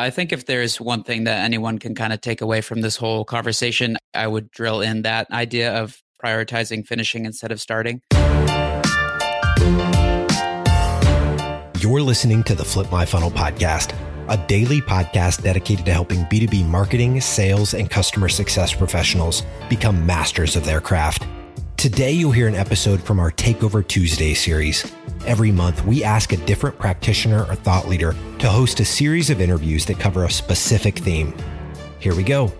I think if there's one thing that anyone can kind of take away from this whole conversation, I would drill in that idea of prioritizing finishing instead of starting. You're listening to the Flip My Funnel podcast, a daily podcast dedicated to helping B2B marketing, sales, and customer success professionals become masters of their craft. Today, you'll hear an episode from our Takeover Tuesday series. Every month, we ask a different practitioner or thought leader to host a series of interviews that cover a specific theme. Here we go.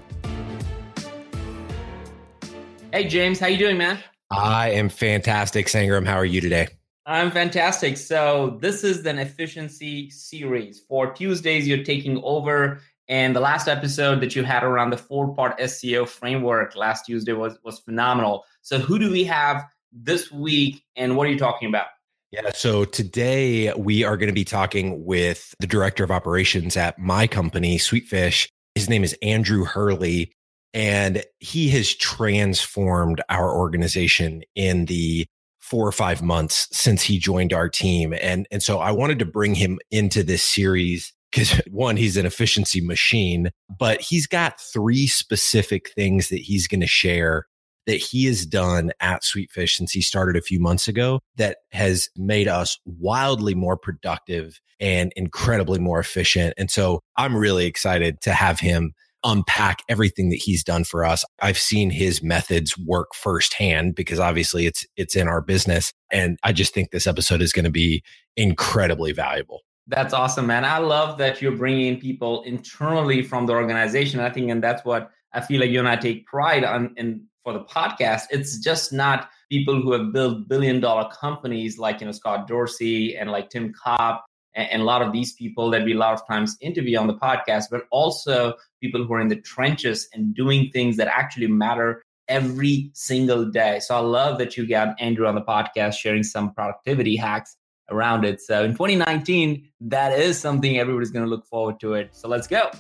Hey James, how you doing, man? I am fantastic, Sangram. How are you today? I'm fantastic. So this is an efficiency series. For Tuesdays, you're taking over. And the last episode that you had around the four-part SEO framework last Tuesday was was phenomenal. So who do we have this week and what are you talking about? Yeah, so today we are going to be talking with the director of operations at my company, Sweetfish. His name is Andrew Hurley, and he has transformed our organization in the four or five months since he joined our team. And, and so I wanted to bring him into this series because one, he's an efficiency machine, but he's got three specific things that he's going to share that he has done at Sweetfish since he started a few months ago that has made us wildly more productive and incredibly more efficient. And so I'm really excited to have him unpack everything that he's done for us. I've seen his methods work firsthand because obviously it's it's in our business and I just think this episode is going to be incredibly valuable. That's awesome, man. I love that you're bringing people internally from the organization. I think and that's what I feel like you and I take pride on in for the podcast. It's just not people who have built billion dollar companies like you know Scott Dorsey and like Tim Kopp and, and a lot of these people that we a lot of times interview on the podcast, but also people who are in the trenches and doing things that actually matter every single day. So I love that you got Andrew on the podcast sharing some productivity hacks around it. So in 2019, that is something everybody's going to look forward to it. So let's go.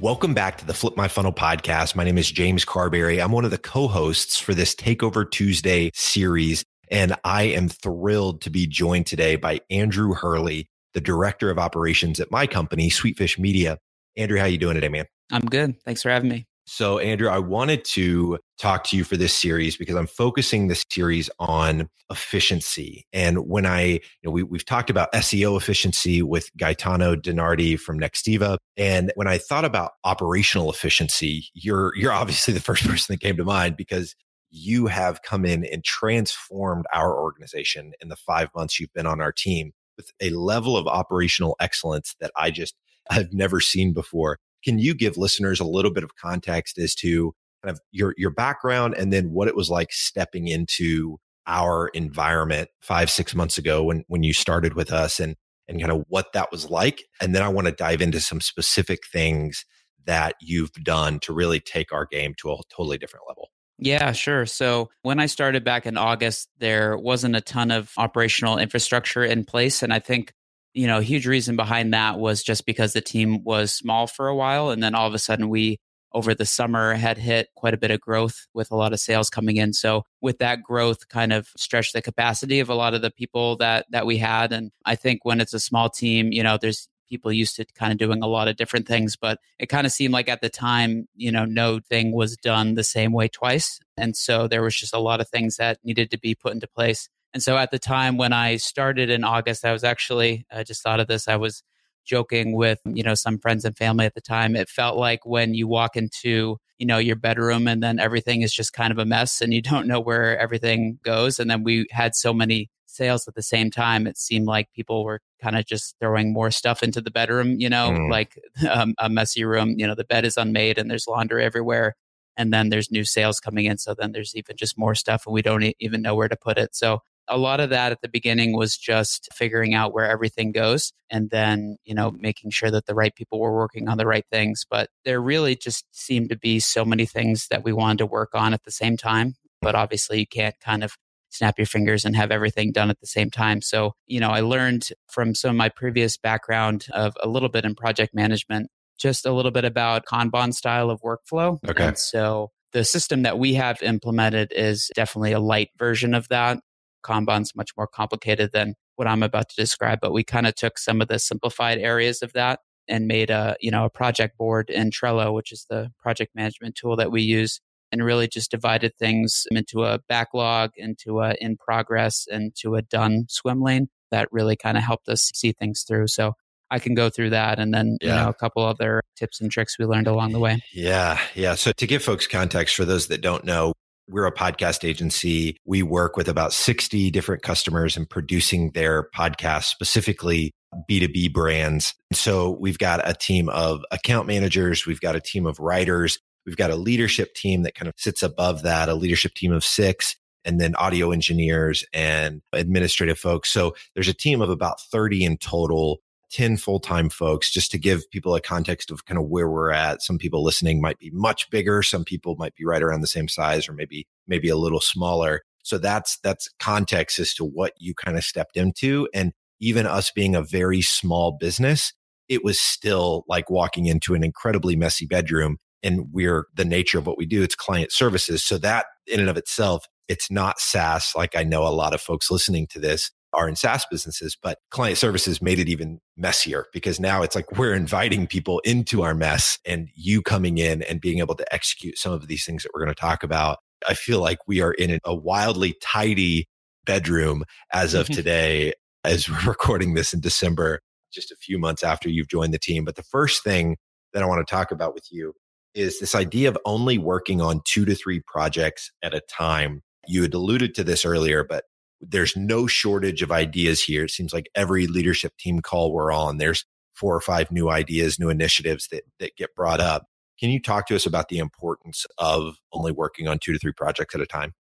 Welcome back to the Flip My Funnel podcast. My name is James Carbary. I'm one of the co-hosts for this Takeover Tuesday series. And I am thrilled to be joined today by Andrew Hurley, the director of operations at my company, Sweetfish Media. Andrew, how are you doing today, man? I'm good. Thanks for having me. So, Andrew, I wanted to talk to you for this series because I'm focusing this series on efficiency. And when I, you know, we, we've talked about SEO efficiency with Gaetano DiNardi from Nextiva. And when I thought about operational efficiency, you're, you're obviously the first person that came to mind because you have come in and transformed our organization in the five months you've been on our team with a level of operational excellence that I just have never seen before. Can you give listeners a little bit of context as to kind of your your background and then what it was like stepping into our environment five six months ago when when you started with us and and kind of what that was like and then i want to dive into some specific things that you've done to really take our game to a totally different level yeah, sure. So when I started back in August, there wasn't a ton of operational infrastructure in place. And I think, you know, huge reason behind that was just because the team was small for a while. And then all of a sudden, we over the summer had hit quite a bit of growth with a lot of sales coming in. So with that growth kind of stretched the capacity of a lot of the people that that we had and I think when it's a small team, you know, there's people used to kind of doing a lot of different things, but it kind of seemed like at the time, you know, no thing was done the same way twice. And so there was just a lot of things that needed to be put into place. And so at the time when I started in August, I was actually, I just thought of this, I was joking with, you know, some friends and family at the time. It felt like when you walk into, you know, your bedroom and then everything is just kind of a mess and you don't know where everything goes. And then we had so many sales at the same time, it seemed like people were kind of just throwing more stuff into the bedroom, you know, mm. like um, a messy room, you know, the bed is unmade and there's laundry everywhere. And then there's new sales coming in. So then there's even just more stuff and we don't even know where to put it. So a lot of that at the beginning was just figuring out where everything goes and then, you know, making sure that the right people were working on the right things. But there really just seemed to be so many things that we wanted to work on at the same time. But obviously, you can't kind of snap your fingers and have everything done at the same time. So, you know, I learned from some of my previous background of a little bit in project management, just a little bit about Kanban style of workflow. Okay. And so the system that we have implemented is definitely a light version of that. Kanban's much more complicated than what I'm about to describe, but we kind of took some of the simplified areas of that and made a, you know, a project board in Trello, which is the project management tool that we use and really just divided things into a backlog, into a in progress, and to a done swim lane. That really kind of helped us see things through. So I can go through that and then, yeah. you know, a couple other tips and tricks we learned along the way. Yeah. Yeah. So to give folks context for those that don't know, we're a podcast agency. We work with about 60 different customers in producing their podcasts, specifically B2B brands. So we've got a team of account managers. We've got a team of writers. We've got a leadership team that kind of sits above that, a leadership team of six, and then audio engineers and administrative folks. So there's a team of about 30 in total 10 full-time folks just to give people a context of kind of where we're at. Some people listening might be much bigger some people might be right around the same size or maybe maybe a little smaller. So that's that's context as to what you kind of stepped into and even us being a very small business it was still like walking into an incredibly messy bedroom and we're the nature of what we do it's client services. So that in and of itself it's not SaaS like I know a lot of folks listening to this are in SaaS businesses, but client services made it even messier because now it's like we're inviting people into our mess and you coming in and being able to execute some of these things that we're going to talk about. I feel like we are in a wildly tidy bedroom as of mm-hmm. today, as we're recording this in December, just a few months after you've joined the team. But the first thing that I want to talk about with you is this idea of only working on two to three projects at a time. You had alluded to this earlier, but there's no shortage of ideas here. It seems like every leadership team call we're on, there's four or five new ideas, new initiatives that, that get brought up. Can you talk to us about the importance of only working on two to three projects at a time?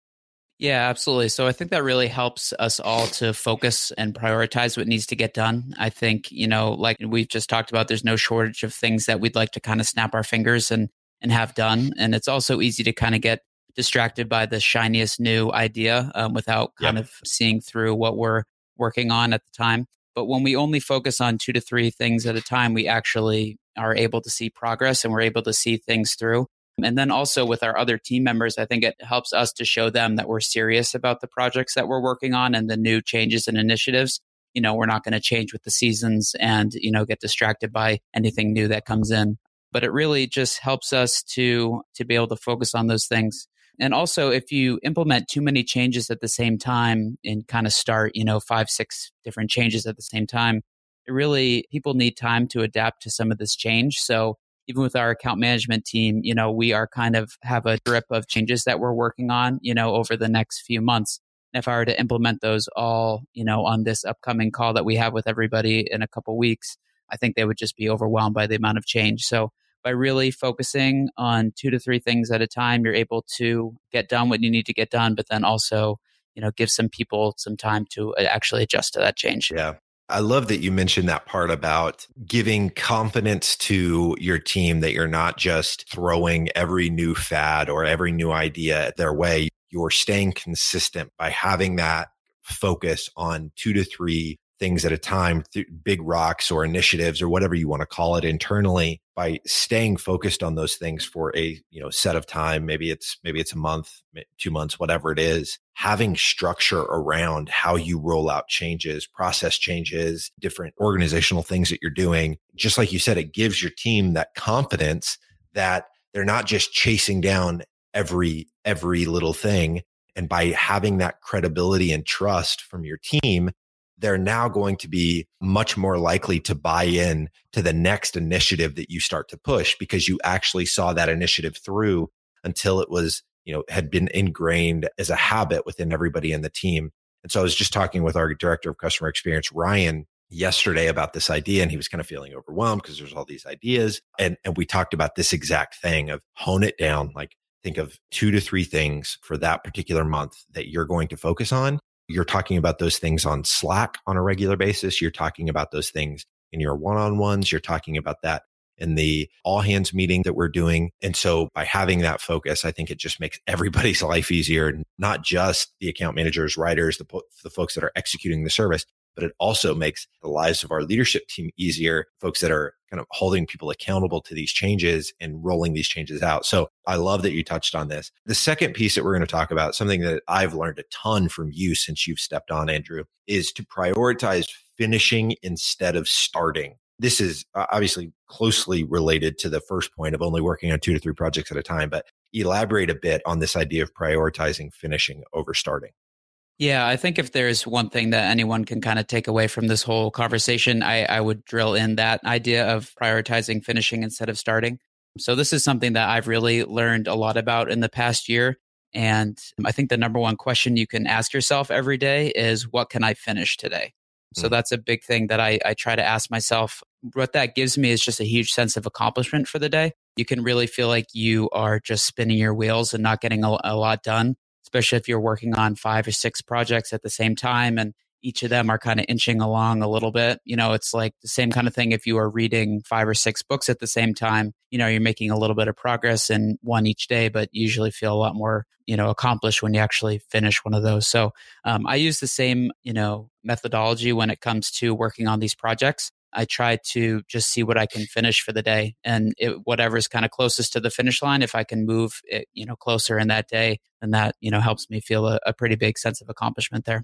Yeah, absolutely. So I think that really helps us all to focus and prioritize what needs to get done. I think, you know, like we've just talked about, there's no shortage of things that we'd like to kind of snap our fingers and and have done. And it's also easy to kind of get distracted by the shiniest new idea um, without kind yep. of seeing through what we're working on at the time. But when we only focus on two to three things at a time, we actually are able to see progress and we're able to see things through. And then also with our other team members, I think it helps us to show them that we're serious about the projects that we're working on and the new changes and initiatives. You know, we're not going to change with the seasons and, you know, get distracted by anything new that comes in. But it really just helps us to to be able to focus on those things and also, if you implement too many changes at the same time and kind of start, you know, five, six different changes at the same time, it really, people need time to adapt to some of this change. So, even with our account management team, you know, we are kind of have a drip of changes that we're working on, you know, over the next few months. And If I were to implement those all, you know, on this upcoming call that we have with everybody in a couple weeks, I think they would just be overwhelmed by the amount of change. So by really focusing on two to three things at a time, you're able to get done what you need to get done, but then also, you know, give some people some time to uh, actually adjust to that change. Yeah. I love that you mentioned that part about giving confidence to your team that you're not just throwing every new fad or every new idea their way. You're staying consistent by having that focus on two to three things at a time, th- big rocks or initiatives or whatever you want to call it internally by staying focused on those things for a, you know, set of time. Maybe it's, maybe it's a month, two months, whatever it is, having structure around how you roll out changes, process changes, different organizational things that you're doing. Just like you said, it gives your team that confidence that they're not just chasing down every, every little thing. And by having that credibility and trust from your team, they're now going to be much more likely to buy in to the next initiative that you start to push because you actually saw that initiative through until it was, you know, had been ingrained as a habit within everybody in the team. And so I was just talking with our director of customer experience, Ryan, yesterday about this idea and he was kind of feeling overwhelmed because there's all these ideas. And, and we talked about this exact thing of hone it down, like think of two to three things for that particular month that you're going to focus on you're talking about those things on Slack on a regular basis. You're talking about those things in your one on ones. You're talking about that in the all hands meeting that we're doing. And so by having that focus, I think it just makes everybody's life easier, not just the account managers, writers, the, the folks that are executing the service, but it also makes the lives of our leadership team easier, folks that are kind of holding people accountable to these changes and rolling these changes out. So I love that you touched on this. The second piece that we're going to talk about, something that I've learned a ton from you since you've stepped on, Andrew, is to prioritize finishing instead of starting. This is uh, obviously closely related to the first point of only working on two to three projects at a time, but elaborate a bit on this idea of prioritizing finishing over starting. Yeah, I think if there's one thing that anyone can kind of take away from this whole conversation, I, I would drill in that idea of prioritizing finishing instead of starting. So, this is something that I've really learned a lot about in the past year. And I think the number one question you can ask yourself every day is, What can I finish today? So, mm. that's a big thing that I, I try to ask myself. What that gives me is just a huge sense of accomplishment for the day. You can really feel like you are just spinning your wheels and not getting a, a lot done especially if you're working on five or six projects at the same time and each of them are kind of inching along a little bit. You know, it's like the same kind of thing if you are reading five or six books at the same time, you know, you're making a little bit of progress in one each day, but usually feel a lot more, you know, accomplished when you actually finish one of those. So um, I use the same, you know, methodology when it comes to working on these projects. I try to just see what I can finish for the day, and it, whatever's kind of closest to the finish line. If I can move it, you know, closer in that day, then that you know helps me feel a, a pretty big sense of accomplishment there.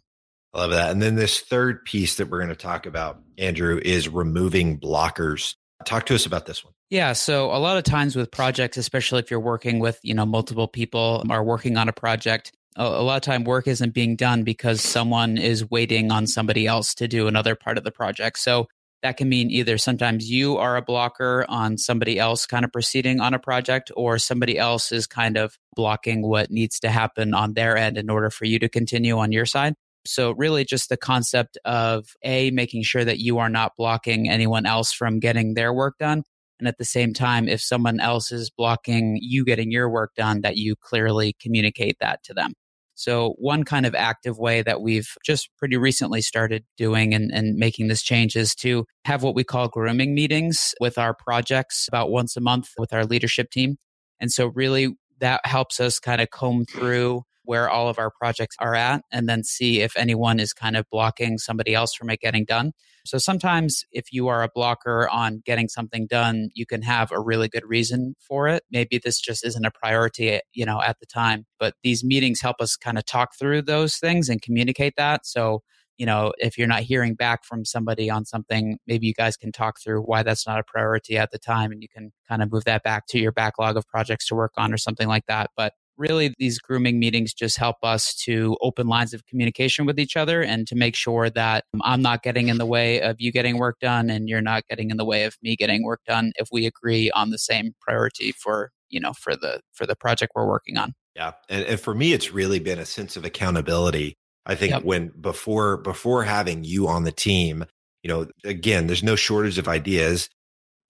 I love that. And then this third piece that we're going to talk about, Andrew, is removing blockers. Talk to us about this one. Yeah, so a lot of times with projects, especially if you're working with you know multiple people are working on a project, a, a lot of time work isn't being done because someone is waiting on somebody else to do another part of the project. So that can mean either sometimes you are a blocker on somebody else kind of proceeding on a project, or somebody else is kind of blocking what needs to happen on their end in order for you to continue on your side. So, really, just the concept of A, making sure that you are not blocking anyone else from getting their work done. And at the same time, if someone else is blocking you getting your work done, that you clearly communicate that to them. So, one kind of active way that we've just pretty recently started doing and, and making this change is to have what we call grooming meetings with our projects about once a month with our leadership team. And so, really, that helps us kind of comb through where all of our projects are at and then see if anyone is kind of blocking somebody else from it getting done. So sometimes if you are a blocker on getting something done, you can have a really good reason for it. Maybe this just isn't a priority, you know, at the time, but these meetings help us kind of talk through those things and communicate that. So you know, if you're not hearing back from somebody on something, maybe you guys can talk through why that's not a priority at the time and you can kind of move that back to your backlog of projects to work on or something like that. But really these grooming meetings just help us to open lines of communication with each other and to make sure that um, I'm not getting in the way of you getting work done and you're not getting in the way of me getting work done if we agree on the same priority for you know for the for the project we're working on. Yeah and, and for me it's really been a sense of accountability. I think yep. when before before having you on the team you know again there's no shortage of ideas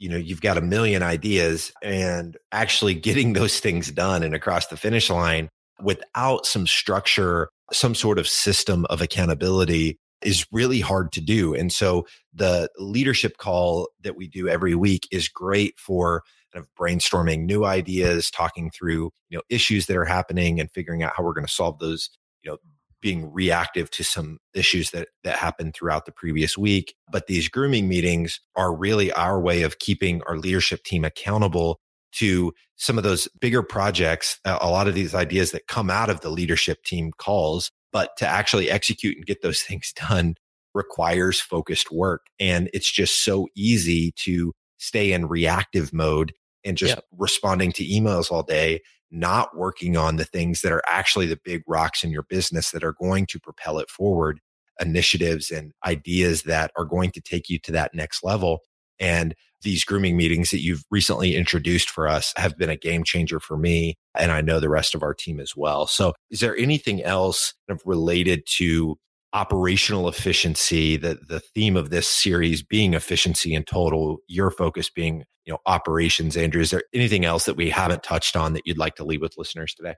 you know you've got a million ideas and actually getting those things done and across the finish line without some structure some sort of system of accountability is really hard to do. And so the leadership call that we do every week is great for kind of brainstorming new ideas talking through you know issues that are happening and figuring out how we're going to solve those you know being reactive to some issues that that happened throughout the previous week. But these grooming meetings are really our way of keeping our leadership team accountable to some of those bigger projects a lot of these ideas that come out of the leadership team calls. But to actually execute and get those things done requires focused work. And it's just so easy to stay in reactive mode and just yep. responding to emails all day not working on the things that are actually the big rocks in your business that are going to propel it forward, initiatives and ideas that are going to take you to that next level. And these grooming meetings that you've recently introduced for us have been a game changer for me. And I know the rest of our team as well. So is there anything else related to operational efficiency, the the theme of this series being efficiency in total, your focus being, you know, operations, Andrew. Is there anything else that we haven't touched on that you'd like to leave with listeners today?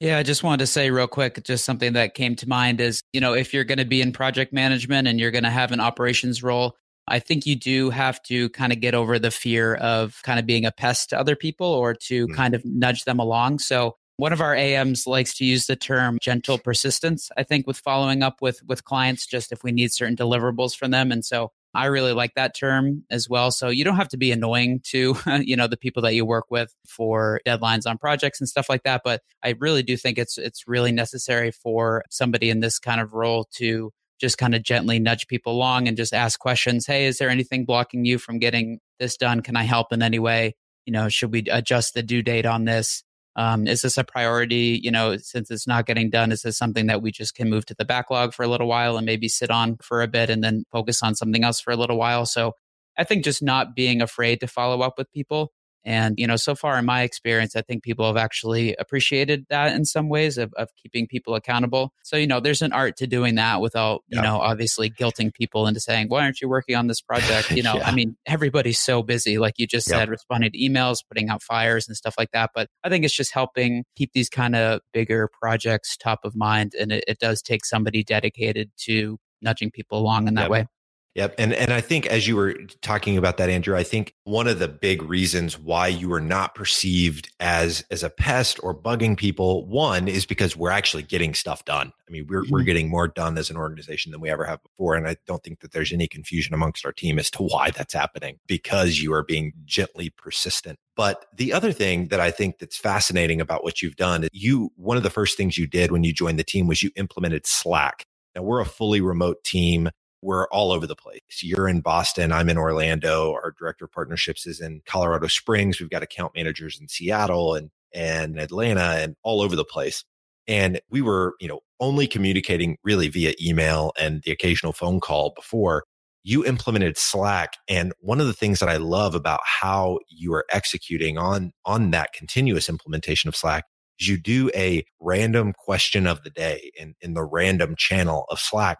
Yeah, I just wanted to say real quick, just something that came to mind is, you know, if you're going to be in project management and you're going to have an operations role, I think you do have to kind of get over the fear of kind of being a pest to other people or to mm-hmm. kind of nudge them along. So one of our AMs likes to use the term gentle persistence, I think, with following up with with clients, just if we need certain deliverables from them. And so I really like that term as well. So you don't have to be annoying to, you know, the people that you work with for deadlines on projects and stuff like that. But I really do think it's it's really necessary for somebody in this kind of role to just kind of gently nudge people along and just ask questions. Hey, is there anything blocking you from getting this done? Can I help in any way? You know, should we adjust the due date on this? Um, is this a priority? You know, since it's not getting done, is this something that we just can move to the backlog for a little while and maybe sit on for a bit and then focus on something else for a little while? So I think just not being afraid to follow up with people and, you know, so far in my experience, I think people have actually appreciated that in some ways of, of keeping people accountable. So, you know, there's an art to doing that without, you yeah. know, obviously guilting people into saying, why aren't you working on this project? You know, yeah. I mean, everybody's so busy, like you just yep. said, responding to emails, putting out fires and stuff like that. But I think it's just helping keep these kind of bigger projects top of mind. And it, it does take somebody dedicated to nudging people along in that yep. way. Yep. And and I think as you were talking about that, Andrew, I think one of the big reasons why you are not perceived as as a pest or bugging people, one is because we're actually getting stuff done. I mean, we're mm-hmm. we're getting more done as an organization than we ever have before. And I don't think that there's any confusion amongst our team as to why that's happening because you are being gently persistent. But the other thing that I think that's fascinating about what you've done, is you one of the first things you did when you joined the team was you implemented Slack. Now we're a fully remote team we're all over the place. You're in Boston. I'm in Orlando. Our director of partnerships is in Colorado Springs. We've got account managers in Seattle and, and Atlanta and all over the place. And we were, you know, only communicating really via email and the occasional phone call before you implemented Slack. And one of the things that I love about how you are executing on, on that continuous implementation of Slack is you do a random question of the day in, in the random channel of Slack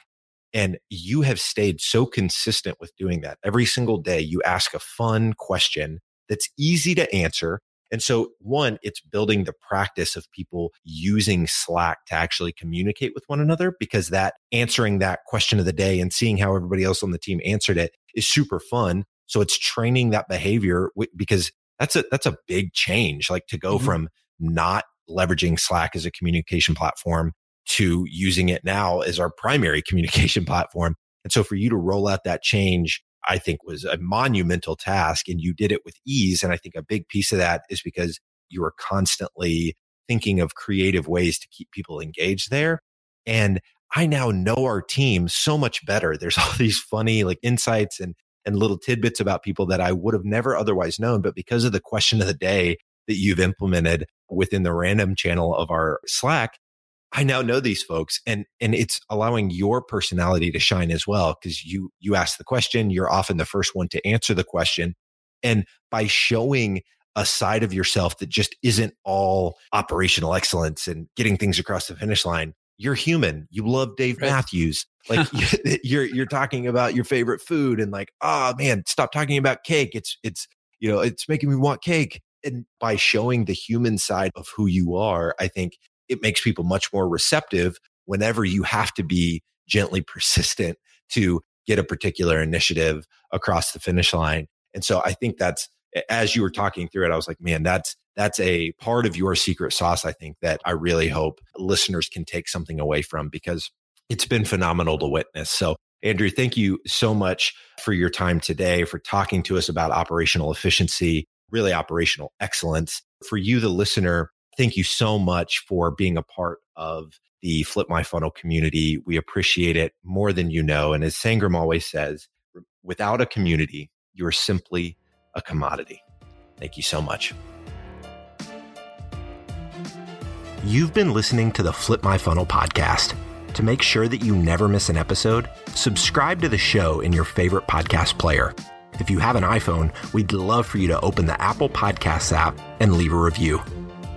and you have stayed so consistent with doing that. Every single day, you ask a fun question that's easy to answer. And so, one, it's building the practice of people using Slack to actually communicate with one another because that answering that question of the day and seeing how everybody else on the team answered it is super fun. So it's training that behavior because that's a, that's a big change. Like to go mm-hmm. from not leveraging Slack as a communication platform to using it now as our primary communication platform. And so for you to roll out that change, I think was a monumental task and you did it with ease. And I think a big piece of that is because you were constantly thinking of creative ways to keep people engaged there. And I now know our team so much better. There's all these funny like insights and, and little tidbits about people that I would have never otherwise known. But because of the question of the day that you've implemented within the random channel of our Slack, I now know these folks and and it's allowing your personality to shine as well because you you ask the question, you're often the first one to answer the question. And by showing a side of yourself that just isn't all operational excellence and getting things across the finish line, you're human. You love Dave right. Matthews. Like you're you're talking about your favorite food and like, oh man, stop talking about cake. It's it's you know, it's making me want cake. And by showing the human side of who you are, I think it makes people much more receptive whenever you have to be gently persistent to get a particular initiative across the finish line. And so I think that's as you were talking through it, I was like, man, that's that's a part of your secret sauce. I think that I really hope listeners can take something away from because it's been phenomenal to witness. So Andrew, thank you so much for your time today, for talking to us about operational efficiency, really operational excellence. For you, the listener, thank you so much for being a part of the Flip My Funnel community. We appreciate it more than you know. And as Sangram always says, without a community, you're simply a commodity. Thank you so much. You've been listening to the Flip My Funnel podcast. To make sure that you never miss an episode, subscribe to the show in your favorite podcast player. If you have an iPhone, we'd love for you to open the Apple Podcasts app and leave a review.